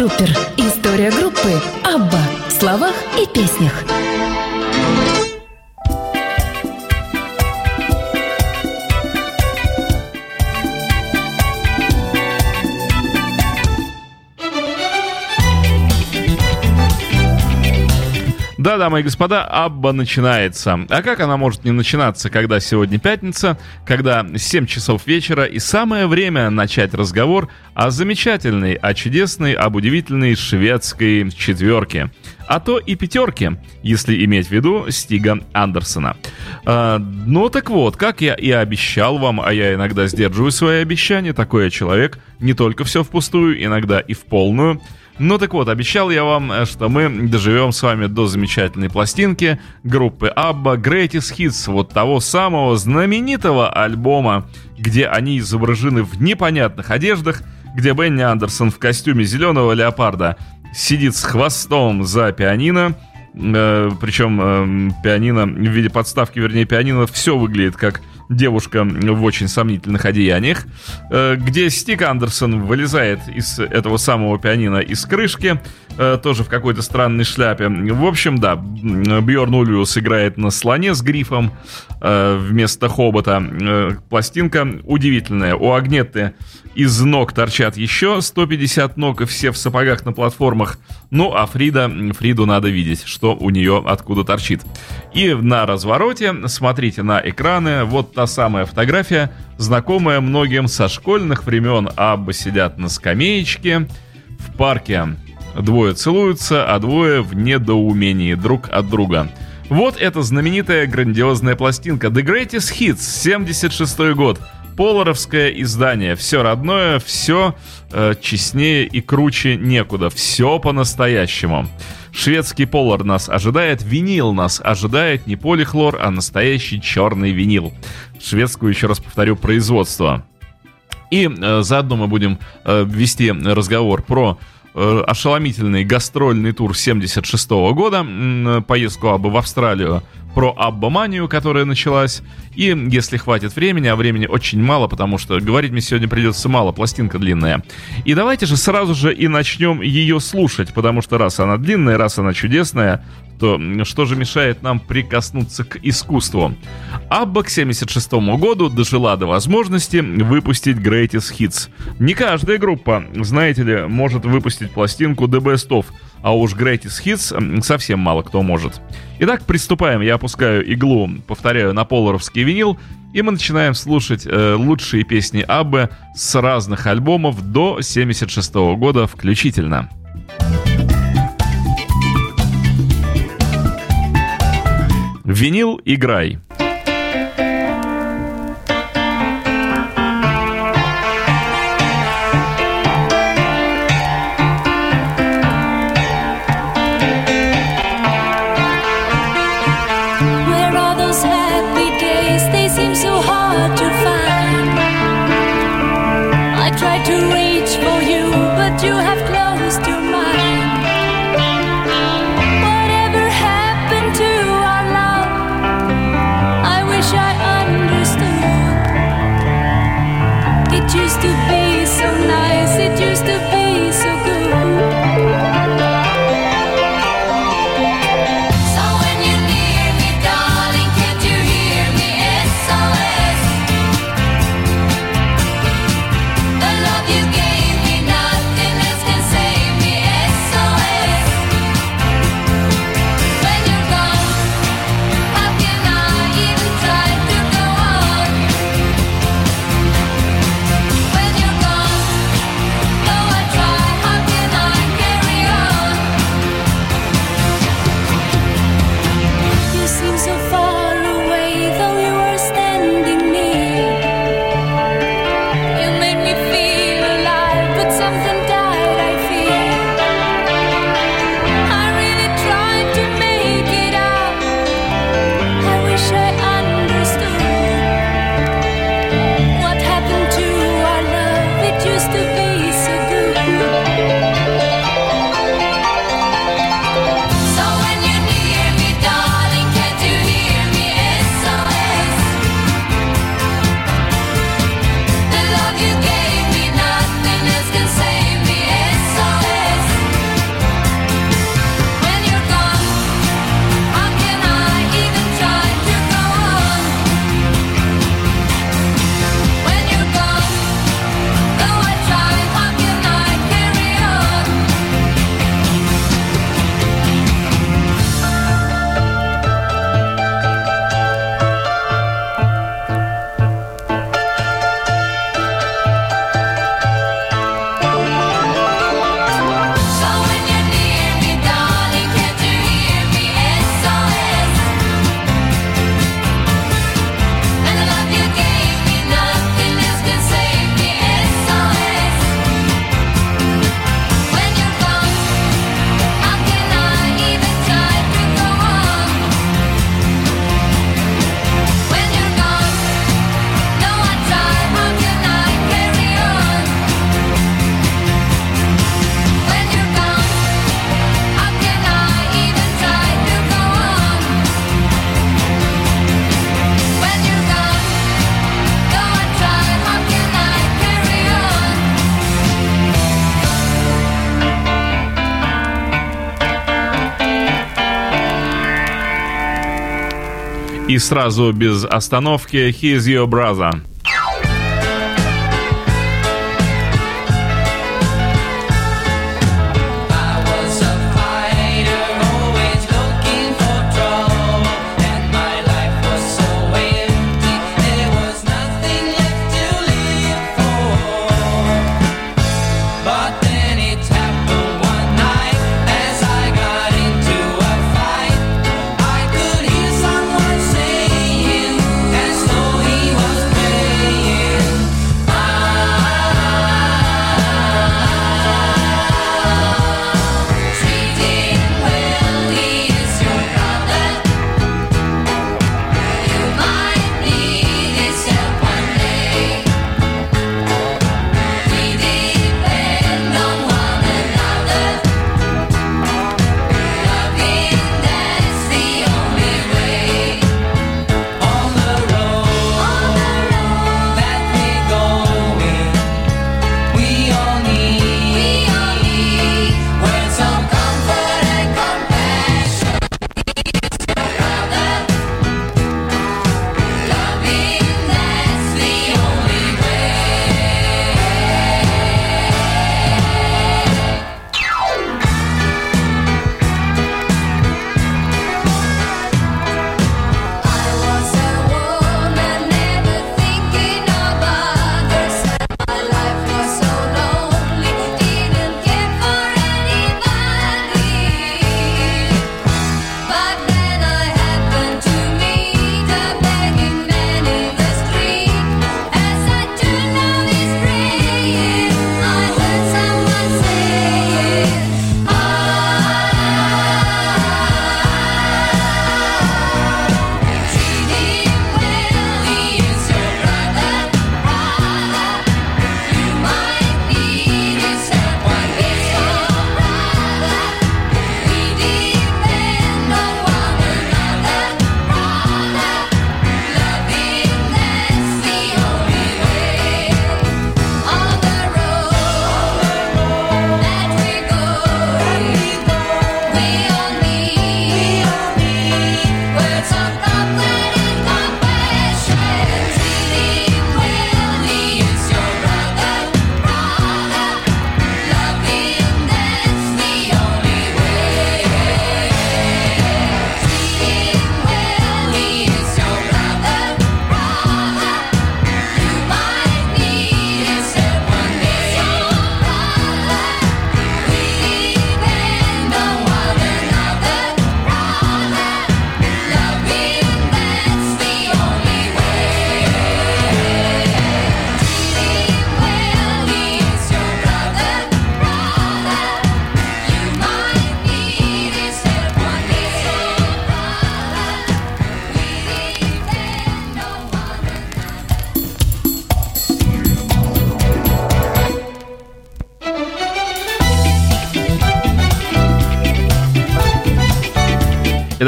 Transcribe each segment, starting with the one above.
Труппер. История группы «Абба» в словах и песнях. Дамы и господа, Абба начинается. А как она может не начинаться, когда сегодня пятница, когда 7 часов вечера и самое время начать разговор о замечательной, о чудесной, об удивительной шведской четверке. А то и пятерке, если иметь в виду Стига Андерсона. А, ну так вот, как я и обещал вам, а я иногда сдерживаю свои обещания, такой я человек, не только все впустую, иногда и в полную – ну так вот, обещал я вам, э, что мы доживем с вами до замечательной пластинки группы ABBA Greatest Hits, вот того самого знаменитого альбома, где они изображены в непонятных одеждах, где Бенни Андерсон в костюме зеленого леопарда сидит с хвостом за пианино, э, причем э, пианино в виде подставки, вернее, пианино все выглядит как девушка в очень сомнительных одеяниях, э, где Стик Андерсон вылезает из этого самого пианино из крышки, э, тоже в какой-то странной шляпе. В общем, да, Бьорн Ульвиус играет на слоне с грифом э, вместо хобота. Пластинка удивительная. У Агнеты из ног торчат еще 150 ног, и все в сапогах на платформах. Ну, а Фрида, Фриду надо видеть, что у нее откуда торчит. И на развороте, смотрите на экраны, вот та самая фотография, знакомая многим со школьных времен. Абба сидят на скамеечке в парке. Двое целуются, а двое в недоумении друг от друга. Вот эта знаменитая грандиозная пластинка The Greatest Hits, 76 год. Поларовское издание. Все родное, все э, честнее и круче некуда. Все по-настоящему. Шведский полар нас ожидает, винил нас ожидает не полихлор, а настоящий черный винил. Шведскую, еще раз повторю, производство. И э, заодно мы будем э, вести разговор про ошеломительный гастрольный тур 76 -го года, э, поездку в Австралию про Аббаманию, которая началась. И если хватит времени, а времени очень мало, потому что говорить мне сегодня придется мало, пластинка длинная. И давайте же сразу же и начнем ее слушать, потому что раз она длинная, раз она чудесная, то что же мешает нам прикоснуться к искусству? Абба к 76 году дожила до возможности выпустить Greatest Hits. Не каждая группа, знаете ли, может выпустить пластинку The Best Of, а уж Greatest Hits совсем мало кто может. Итак, приступаем. Я опускаю иглу, повторяю, на поларовский винил, и мы начинаем слушать э, лучшие песни Аббы с разных альбомов до 76 года включительно. Винил играй. to reach for you, but you have closed your mind. Сразу без остановки «He's your brother».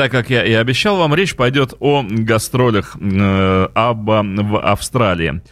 Итак, как я и обещал вам, речь пойдет о гастролях э, Абба в Австралии.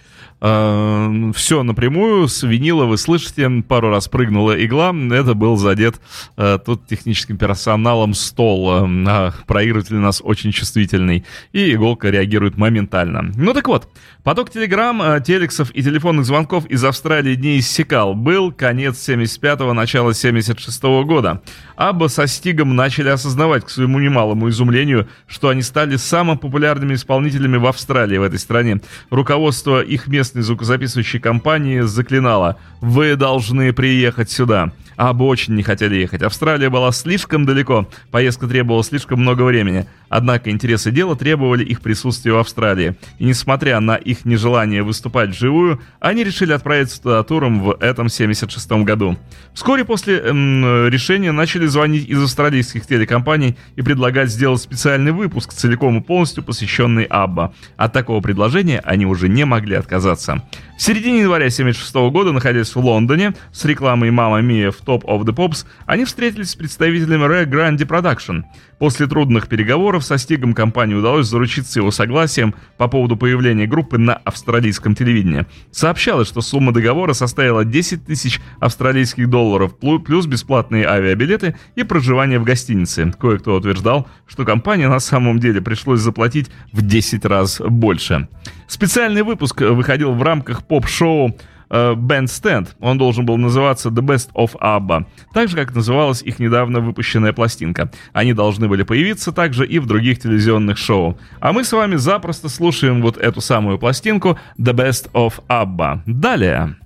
Э, все напрямую, с винила вы слышите, пару раз прыгнула игла, это был задет э, тут техническим персоналом стол, э, проигрыватель у нас очень чувствительный, и иголка реагирует моментально. Ну так вот, поток телеграмм, э, телексов и телефонных звонков из Австралии не иссякал, был конец 75-го, начало 76-го года. Абба со Стигом начали осознавать, к своему немалому изумлению, что они стали самыми популярными исполнителями в Австралии, в этой стране. Руководство их мест местной звукозаписывающей компании заклинала «Вы должны приехать сюда». А бы очень не хотели ехать. Австралия была слишком далеко, поездка требовала слишком много времени. Однако интересы дела требовали их присутствия в Австралии. И несмотря на их нежелание выступать вживую, они решили отправиться туда туром в этом 76 году. Вскоре после эм, решения начали звонить из австралийских телекомпаний и предлагать сделать специальный выпуск, целиком и полностью посвященный Абба. От такого предложения они уже не могли отказаться. В В середине января 1976 года, находясь в Лондоне с рекламой «Мама Мия» в Top of the Pops, они встретились с представителями Rare Grande Production. После трудных переговоров со Стигом компании удалось заручиться его согласием по поводу появления группы на австралийском телевидении. Сообщалось, что сумма договора составила 10 тысяч австралийских долларов, плюс бесплатные авиабилеты и проживание в гостинице. Кое-кто утверждал, что компания на самом деле пришлось заплатить в 10 раз больше. Специальный выпуск выходил в рамках поп-шоу э, Band Stand. Он должен был называться The Best of ABBA, так же, как называлась их недавно выпущенная пластинка. Они должны были появиться также и в других телевизионных шоу. А мы с вами запросто слушаем вот эту самую пластинку The Best of ABBA. Далее.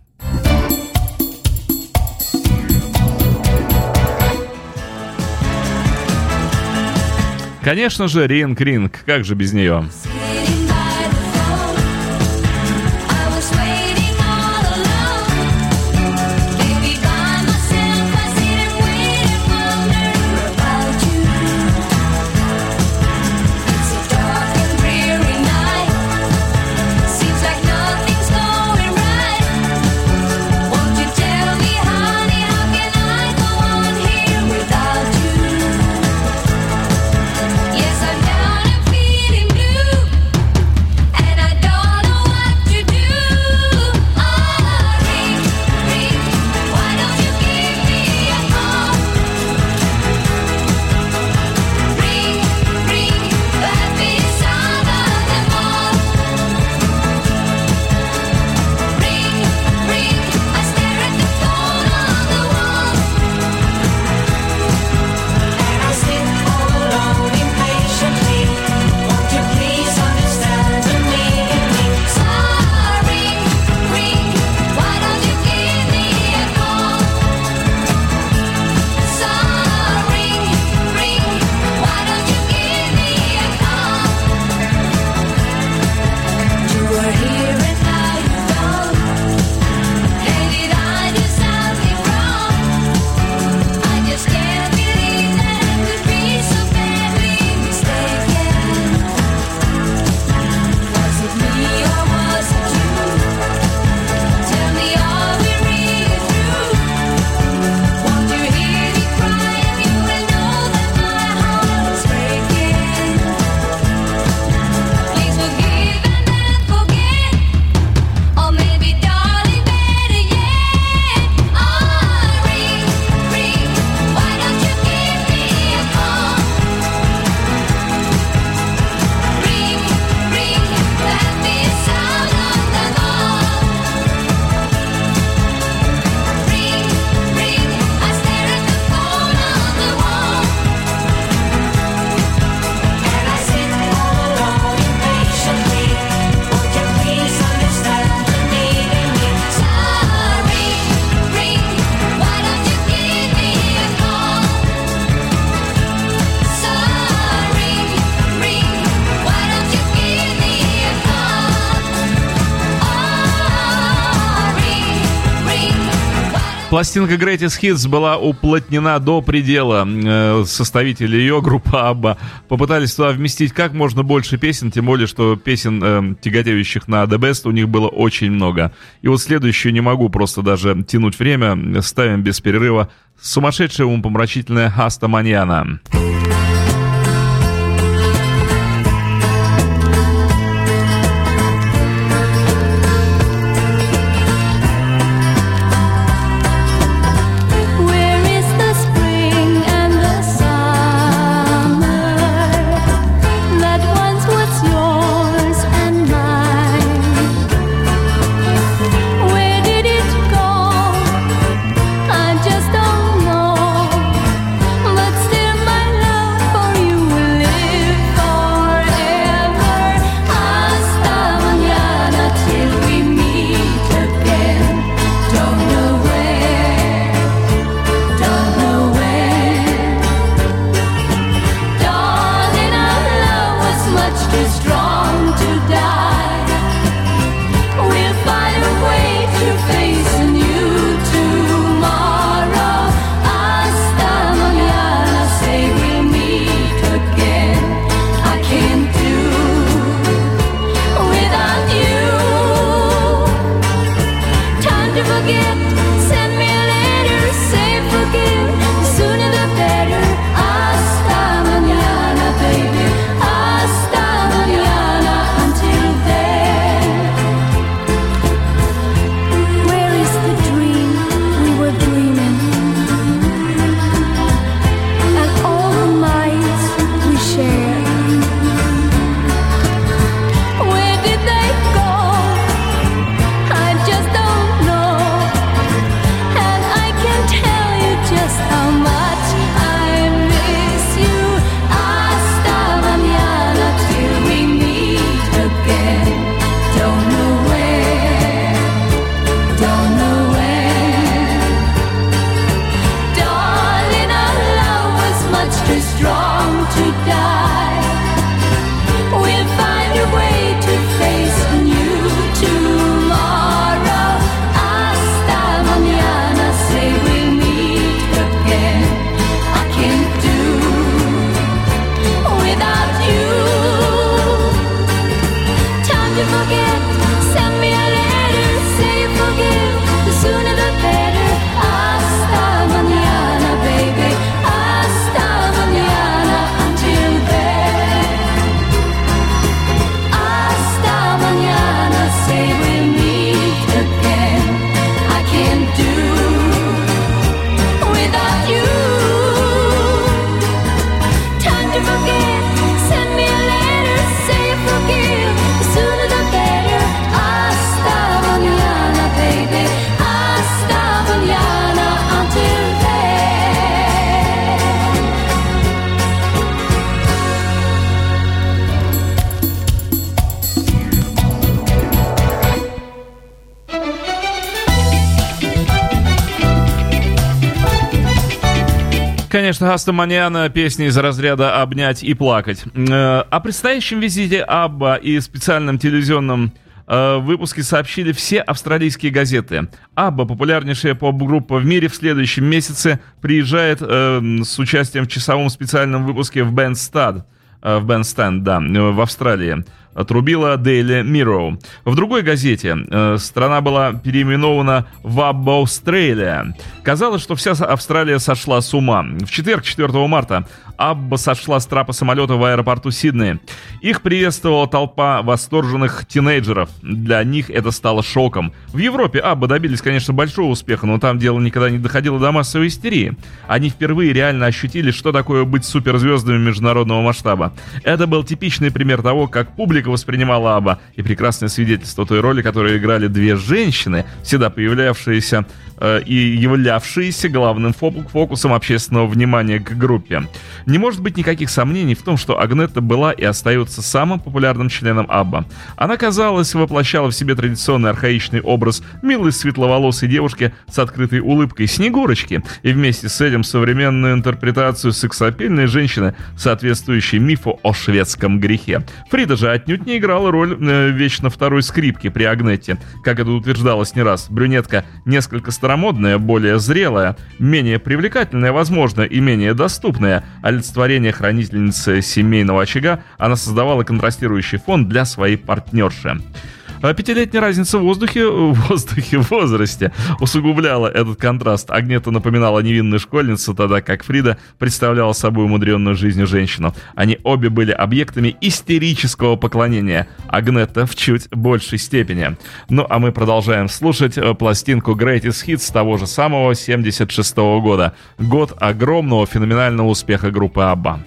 Конечно же, Ринг Ринг, как же без нее? Пластинка Greatest Hits была уплотнена до предела. Э, составители ее, группа Абба, попытались туда вместить как можно больше песен, тем более, что песен, э, тяготеющих на The Best, у них было очень много. И вот следующую не могу просто даже тянуть время, ставим без перерыва. Сумасшедшая умопомрачительная Хаста Маньяна. my Конечно, Аста Маньяна, песни из разряда «Обнять и плакать». Э, о предстоящем визите Абба и специальном телевизионном э, выпуске сообщили все австралийские газеты. Абба, популярнейшая поп-группа в мире, в следующем месяце приезжает э, с участием в часовом специальном выпуске в Бенстад. Э, в Бенстенд, да, в Австралии отрубила Daily Mirror. В другой газете э, страна была переименована в Австралия. Казалось, что вся Австралия сошла с ума. В четверг, 4 марта, Абба сошла с трапа самолета в аэропорту Сиднея. Их приветствовала толпа восторженных тинейджеров. Для них это стало шоком. В Европе Абба добились, конечно, большого успеха, но там дело никогда не доходило до массовой истерии. Они впервые реально ощутили, что такое быть суперзвездами международного масштаба. Это был типичный пример того, как публика воспринимала Абба, и прекрасное свидетельство той роли, которую играли две женщины, всегда появлявшиеся э, и являвшиеся главным фокусом общественного внимания к группе. Не может быть никаких сомнений в том, что Агнетта была и остается самым популярным членом Абба. Она, казалось, воплощала в себе традиционный архаичный образ милой светловолосой девушки с открытой улыбкой Снегурочки, и вместе с этим современную интерпретацию сексапильной женщины, соответствующей мифу о шведском грехе. Фрида же отнюдь не играла роль э, вечно второй скрипки при Агнетте, как это утверждалось не раз. Брюнетка несколько старомодная, более зрелая, менее привлекательная, возможно, и менее доступная, а олицетворение хранительницы семейного очага, она создавала контрастирующий фон для своей партнерши. А пятилетняя разница в воздухе, в воздухе, в возрасте усугубляла этот контраст. Агнета напоминала невинную школьницу, тогда как Фрида представляла собой умудренную жизнью женщину. Они обе были объектами истерического поклонения. Агнета в чуть большей степени. Ну а мы продолжаем слушать э, пластинку Greatest Hits того же самого 76 -го года. Год огромного феноменального успеха группы Абба.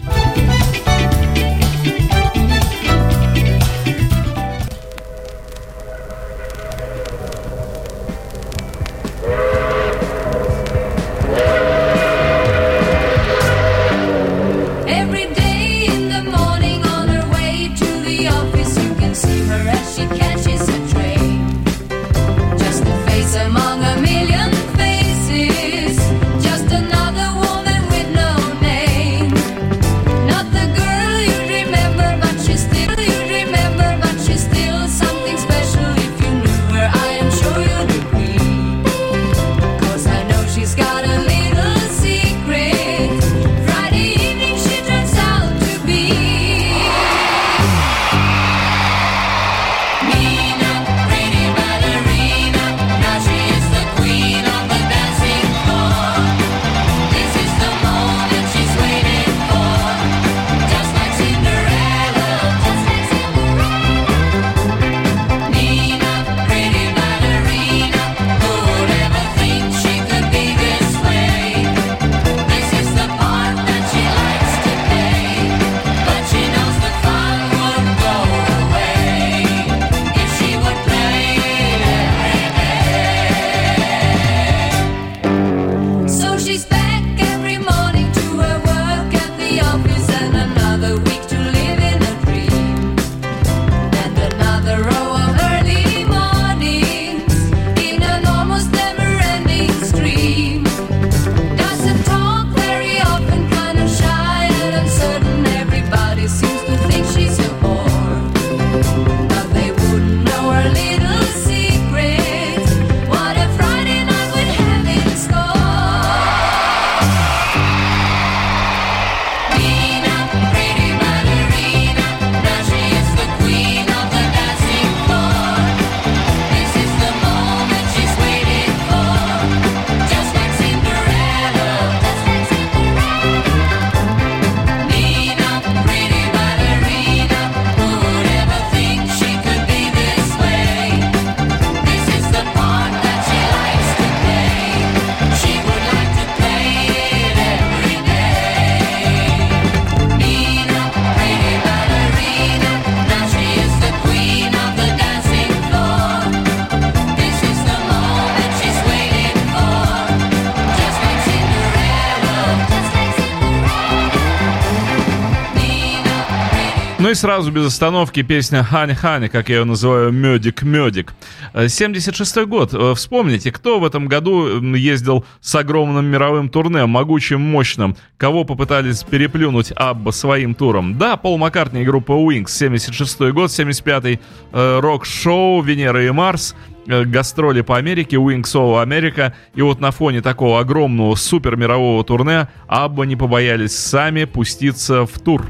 Ну и сразу без остановки песня «Хани Хани», как я ее называю, «Медик, медик». 76 год. Вспомните, кто в этом году ездил с огромным мировым турне, могучим, мощным, кого попытались переплюнуть Абба своим туром. Да, Пол Маккартни и группа Wings, 76 год, 75-й э, рок-шоу «Венера и Марс», э, гастроли по Америке, Wings Over America, и вот на фоне такого огромного супер мирового турне Абба не побоялись сами пуститься в тур.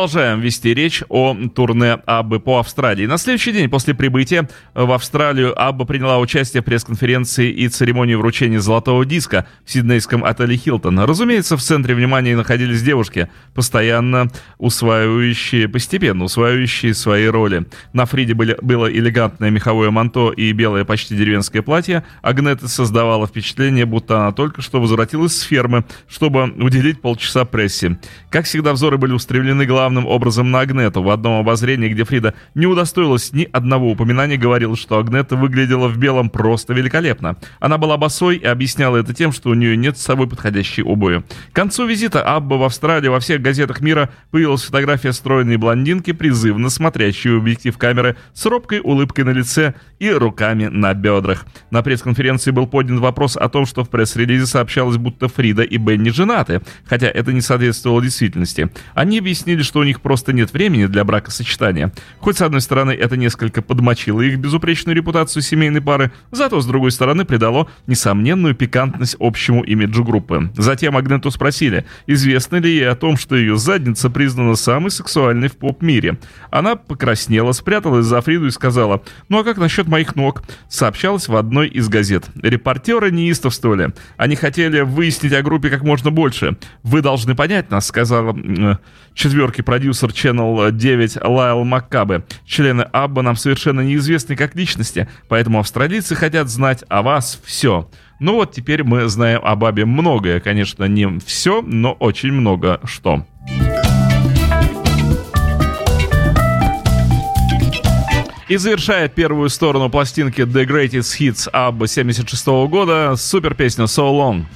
Продолжаем вести речь о турне Аббы по Австралии. На следующий день после прибытия в Австралию Абба приняла участие в пресс-конференции и церемонии вручения золотого диска в сиднейском отеле «Хилтон». Разумеется, в центре внимания находились девушки, постоянно усваивающие, постепенно усваивающие свои роли. На Фриде были, было элегантное меховое манто и белое почти деревенское платье. Агнета создавала впечатление, будто она только что возвратилась с фермы, чтобы уделить полчаса прессе. Как всегда, взоры были устремлены главным главным образом на Агнету. В одном обозрении, где Фрида не удостоилась ни одного упоминания, говорил, что Агнета выглядела в белом просто великолепно. Она была босой и объясняла это тем, что у нее нет с собой подходящей обуви. К концу визита Абба в Австралии во всех газетах мира появилась фотография стройной блондинки, призывно смотрящей в объектив камеры, с робкой улыбкой на лице и руками на бедрах. На пресс-конференции был поднят вопрос о том, что в пресс-релизе сообщалось, будто Фрида и Бенни женаты, хотя это не соответствовало действительности. Они объяснили, что у них просто нет времени для бракосочетания. Хоть с одной стороны это несколько подмочило их безупречную репутацию семейной пары, зато с другой стороны придало несомненную пикантность общему имиджу группы. Затем Агнету спросили, известно ли ей о том, что ее задница признана самой сексуальной в поп-мире. Она покраснела, спряталась за Фриду и сказала, ну а как насчет моих ног? Сообщалось в одной из газет. Репортеры неистовствовали. Они хотели выяснить о группе как можно больше. Вы должны понять нас, сказала э, четверки продюсер Channel 9 Лайл Маккабе. Члены Абба нам совершенно неизвестны как личности, поэтому австралийцы хотят знать о вас все. Ну вот теперь мы знаем об Абе многое. Конечно, не все, но очень много что. И завершает первую сторону пластинки The Greatest Hits Абба 76 года супер песня So Long.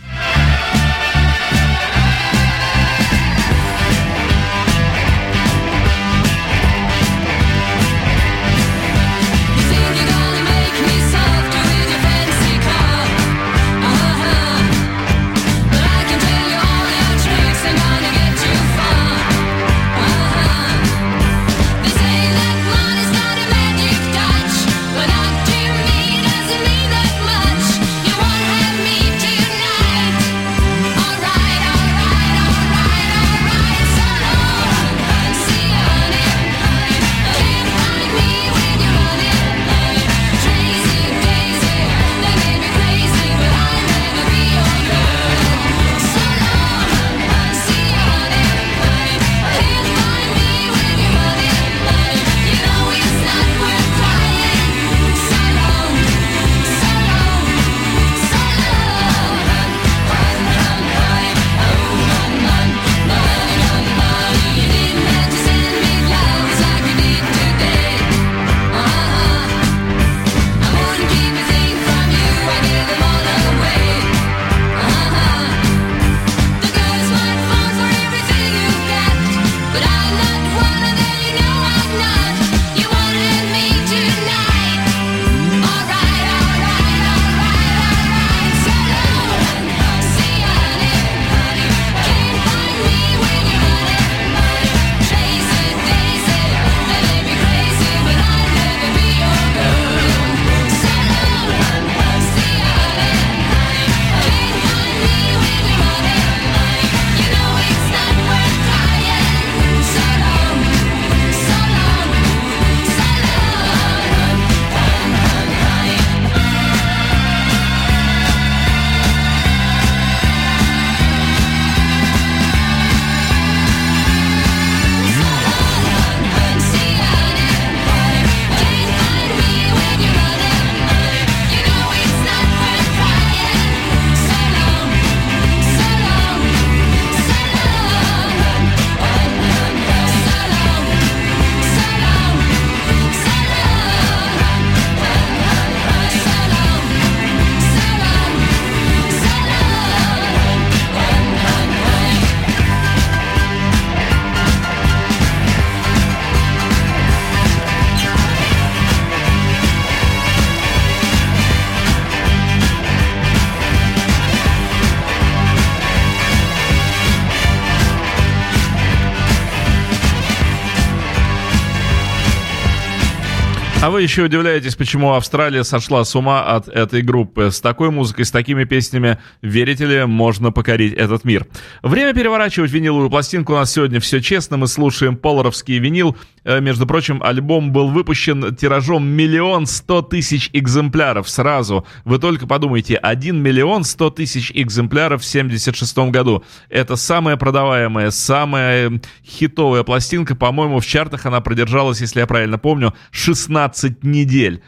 А вы еще удивляетесь, почему Австралия сошла с ума от этой группы. С такой музыкой, с такими песнями, верите ли, можно покорить этот мир. Время переворачивать виниловую пластинку у нас сегодня все честно. Мы слушаем поларовский винил. Э, между прочим, альбом был выпущен тиражом миллион сто тысяч экземпляров сразу. Вы только подумайте, один миллион сто тысяч экземпляров в 76 году. Это самая продаваемая, самая хитовая пластинка. По-моему, в чартах она продержалась, если я правильно помню, 16 15 недель.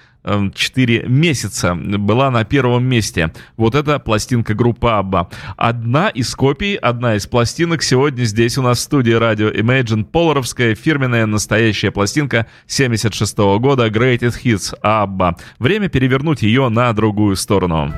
4 эм, месяца была на первом месте. Вот это пластинка группы Абба. Одна из копий, одна из пластинок сегодня здесь у нас в студии радио Imagine Поларовская фирменная настоящая пластинка 76 -го года Greatest Hits Абба. Время перевернуть ее на другую сторону.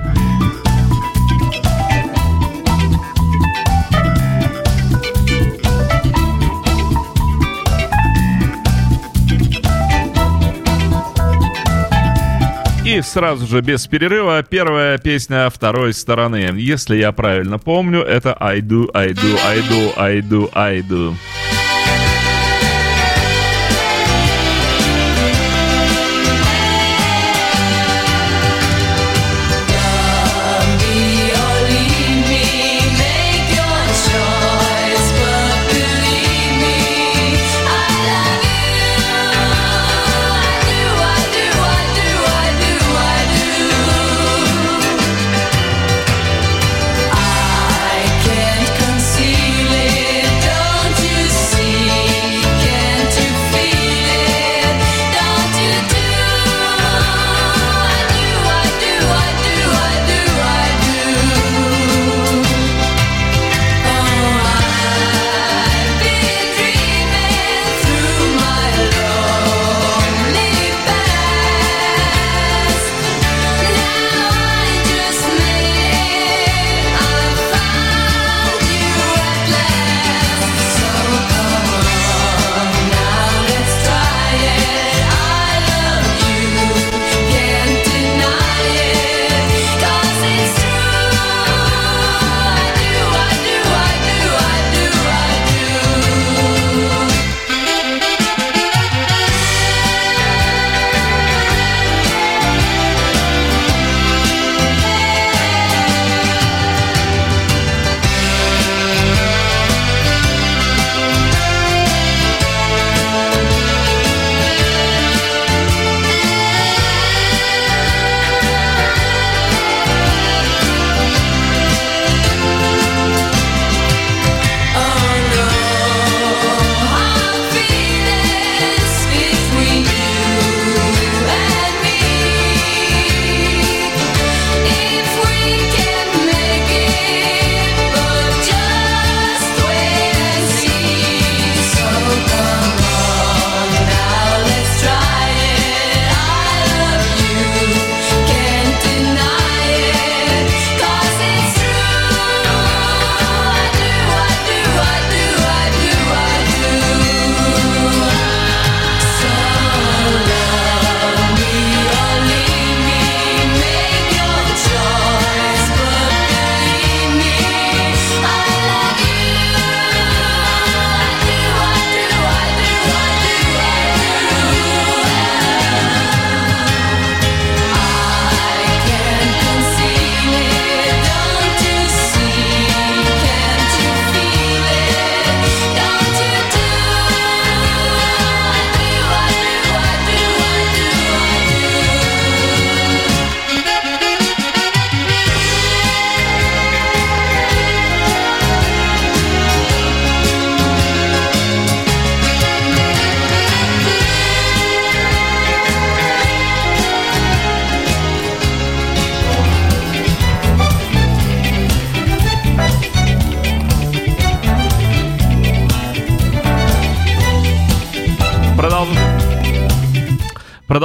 Сразу же без перерыва первая песня второй стороны. Если я правильно помню, это I do, I do, I do, I do, I do.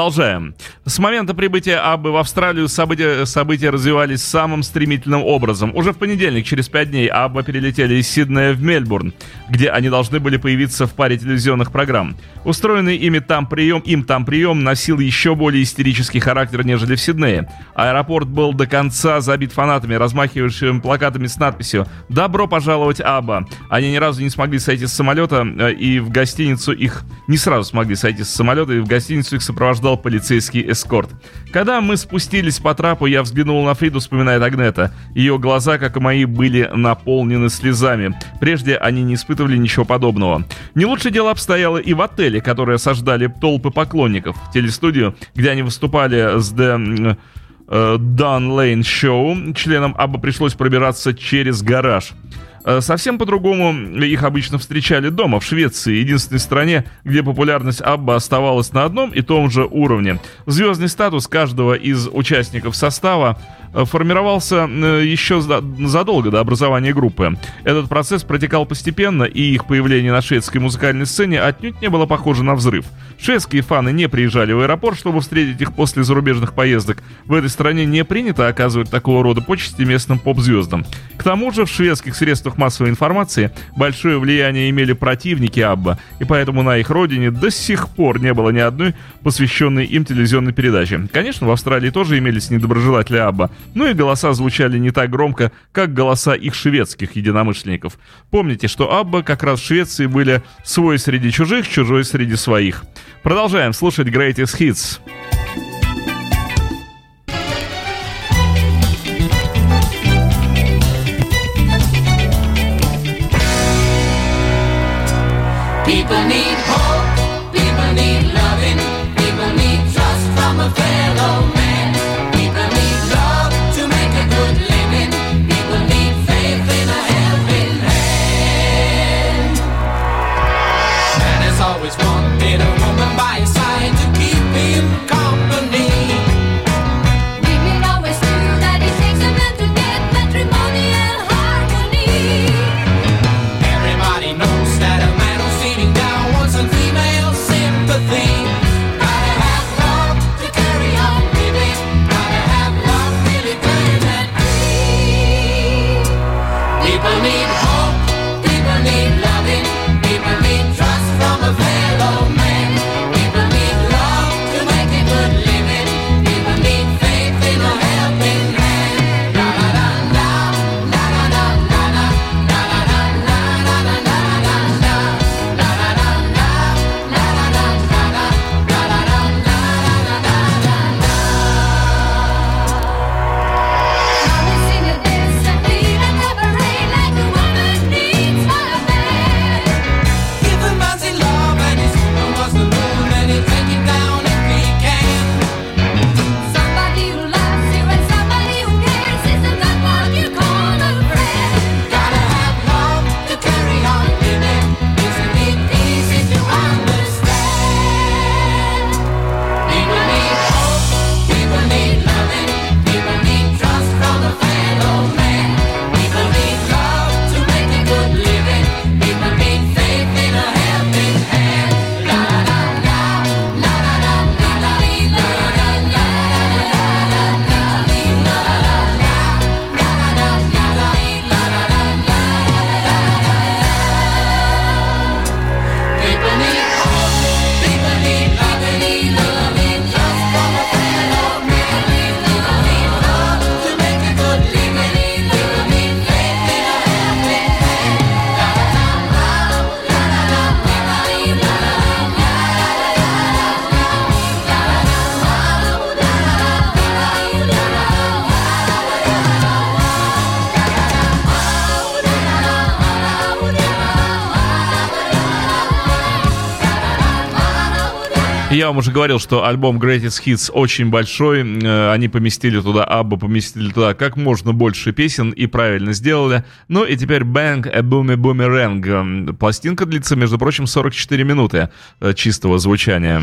Продолжаем. С момента прибытия Аббы в Австралию события, события развивались самым стремительным образом. Уже в понедельник, через пять дней, Абба перелетели из Сиднея в Мельбурн, где они должны были появиться в паре телевизионных программ. Устроенный ими там прием, им там прием носил еще более истерический характер, нежели в Сиднее. Аэропорт был до конца забит фанатами, размахивающими плакатами с надписью «Добро пожаловать, Абба». Они ни разу не смогли сойти с самолета, э, и в гостиницу их... Не сразу смогли сойти с самолета, и в гостиницу их сопровождал полицейский эскорт. Когда мы спустились по трапу, я взглянул на Фриду, вспоминает Агнета. Ее глаза, как и мои, были наполнены слезами. Прежде они не испытывали ничего подобного. Не лучше дело обстояло и в отеле, который осаждали толпы поклонников. В телестудию, где они выступали с The Дан Лейн Шоу, членам Аба пришлось пробираться через гараж. Э, совсем по-другому их обычно встречали дома, в Швеции, единственной стране, где популярность Абба оставалась на одном и том же уровне. Звездный статус каждого из участников состава формировался э, еще задолго до образования группы. Этот процесс протекал постепенно, и их появление на шведской музыкальной сцене отнюдь не было похоже на взрыв. Шведские фаны не приезжали в аэропорт, чтобы встретить их после зарубежных поездок. В этой стране не принято оказывать такого рода почести местным поп-звездам. К тому же в шведских средствах массовой информации большое влияние имели противники Абба, и поэтому на их родине до сих пор не было ни одной посвященной им телевизионной передачи. Конечно, в Австралии тоже имелись недоброжелатели Абба, ну и голоса звучали не так громко, как голоса их шведских единомышленников. Помните, что Абба как раз в Швеции были свой среди чужих, чужой среди своих. Продолжаем слушать Greatest Hits. Я вам уже говорил, что альбом Greatest Hits очень большой. Э, они поместили туда, Абба поместили туда как можно больше песен и правильно сделали. Ну и теперь Bang a Boomy Boomerang. Пластинка длится, между прочим, 44 минуты э, чистого звучания.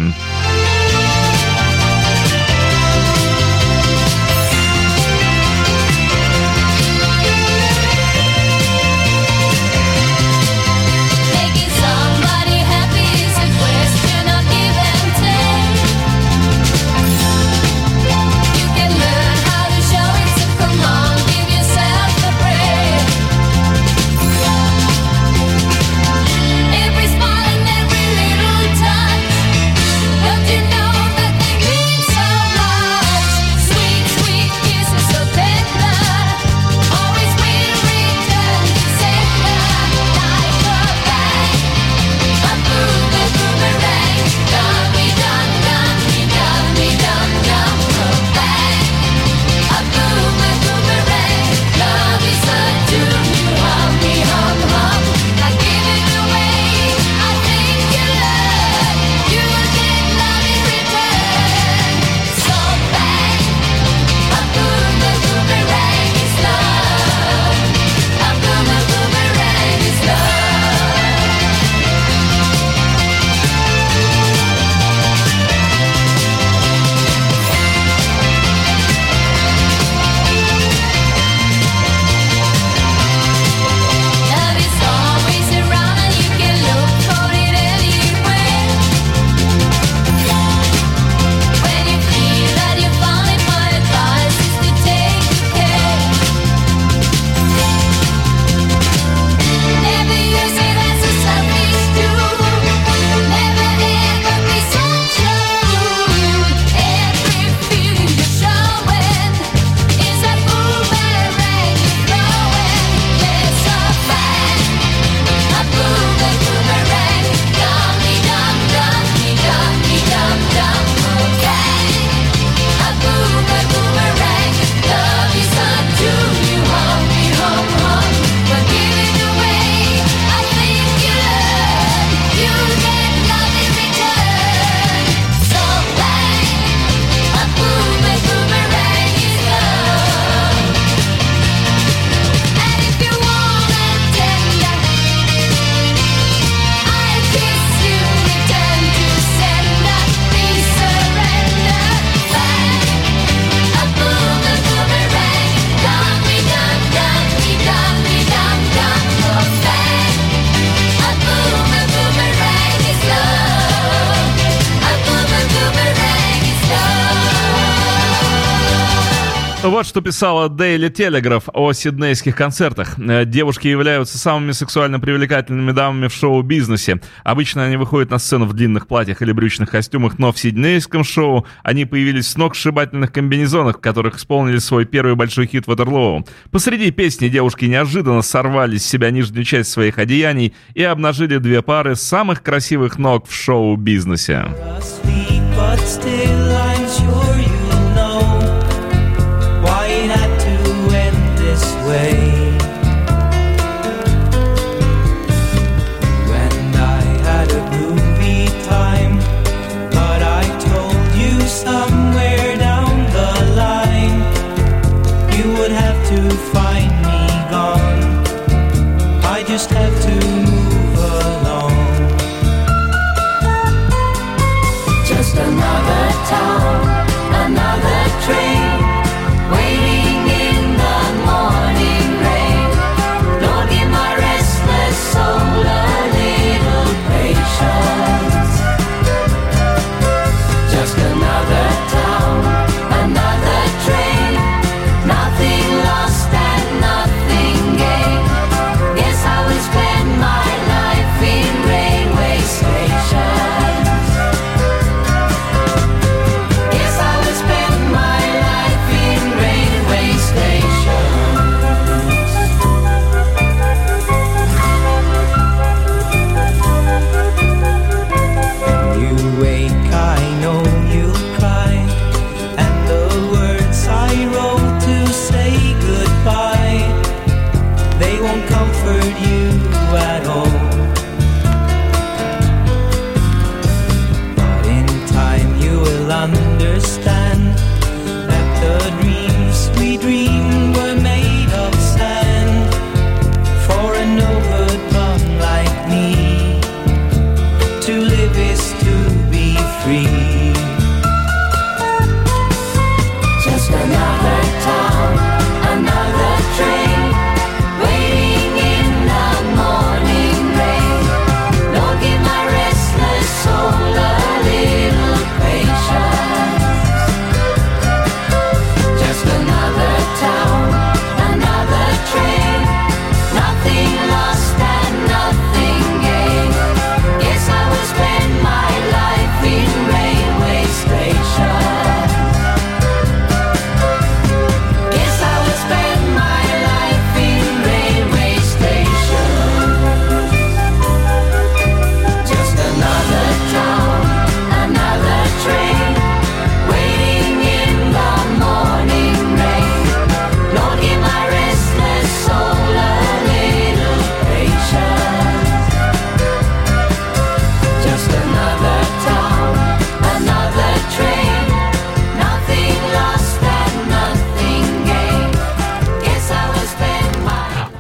Что писала Daily Telegraph о сиднейских концертах. Э, девушки являются самыми сексуально привлекательными дамами в шоу-бизнесе. Обычно они выходят на сцену в длинных платьях или брючных костюмах, но в сиднейском шоу они появились в сног сшибательных комбинезонах, в которых исполнили свой первый большой хит Ватерлоу. Посреди песни девушки неожиданно сорвали с себя нижнюю часть своих одеяний и обнажили две пары самых красивых ног в шоу-бизнесе. away. Offered you at all. But in time you will understand.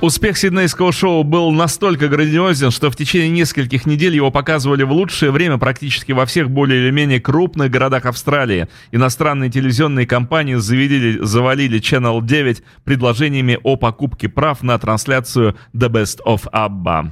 Успех сиднейского шоу был настолько грандиозен, что в течение нескольких недель его показывали в лучшее время практически во всех более или менее крупных городах Австралии. Иностранные телевизионные компании завалили, завалили Channel 9 предложениями о покупке прав на трансляцию The Best of ABBA.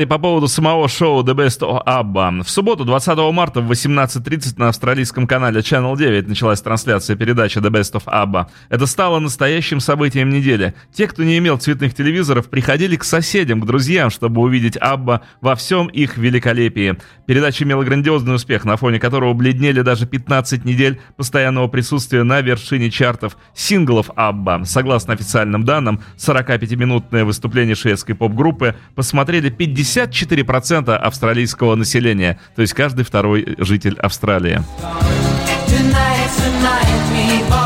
Кстати, по поводу самого шоу The Best of ABBA. В субботу, 20 марта в 18.30 на австралийском канале Channel 9 началась трансляция передачи The Best of ABBA. Это стало настоящим событием недели. Те, кто не имел цветных телевизоров, приходили к соседям, к друзьям, чтобы увидеть ABBA во всем их великолепии. Передача имела грандиозный успех, на фоне которого бледнели даже 15 недель постоянного присутствия на вершине чартов синглов ABBA. Согласно официальным данным, 45-минутное выступление шведской поп-группы посмотрели 54% австралийского населения, то есть каждый второй житель Австралии. Tonight, tonight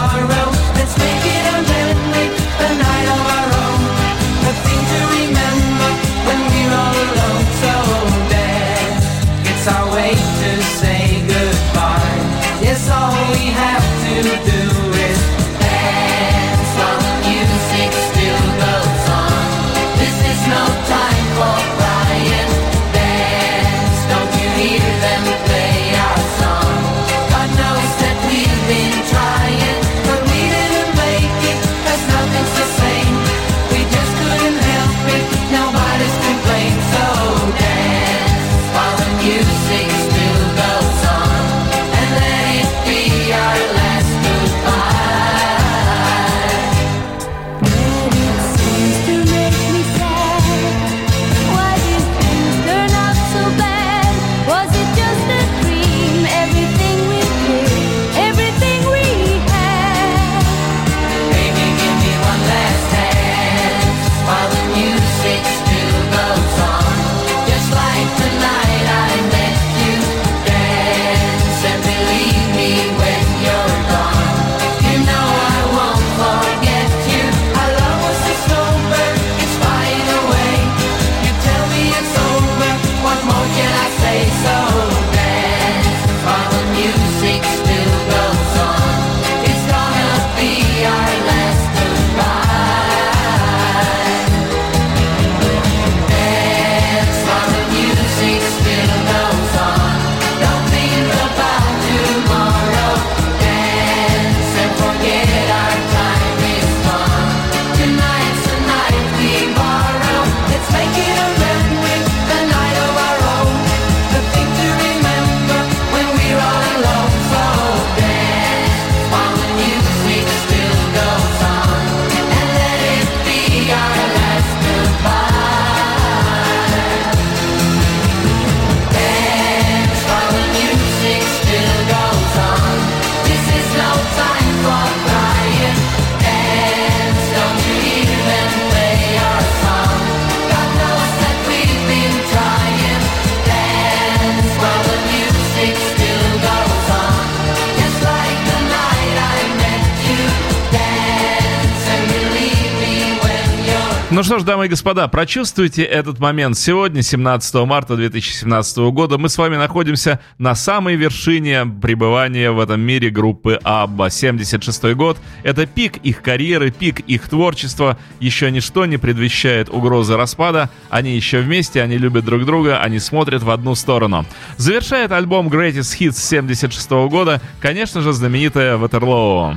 ж, дамы и господа, прочувствуйте этот момент. Сегодня, 17 марта 2017 года, мы с вами находимся на самой вершине пребывания в этом мире группы Абба. 76 год — это пик их карьеры, пик их творчества. Еще ничто не предвещает угрозы распада. Они еще вместе, они любят друг друга, они смотрят в одну сторону. Завершает альбом Greatest Hits 76 года, конечно же, знаменитая Waterloo.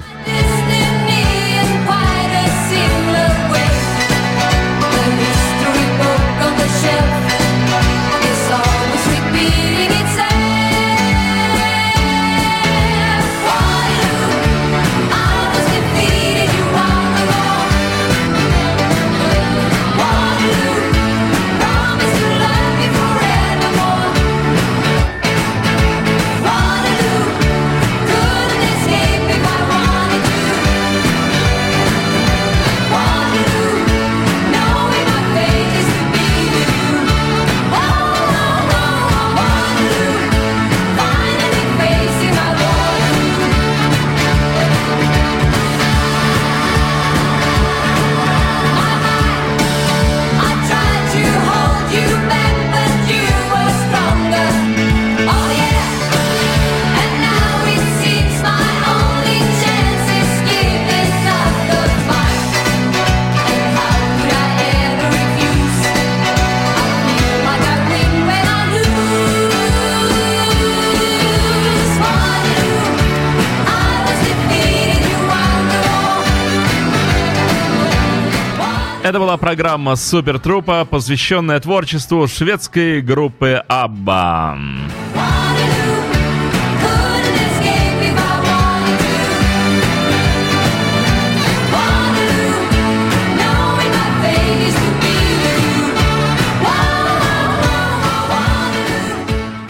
Это была программа Супер Трупа, посвященная творчеству шведской группы Абба.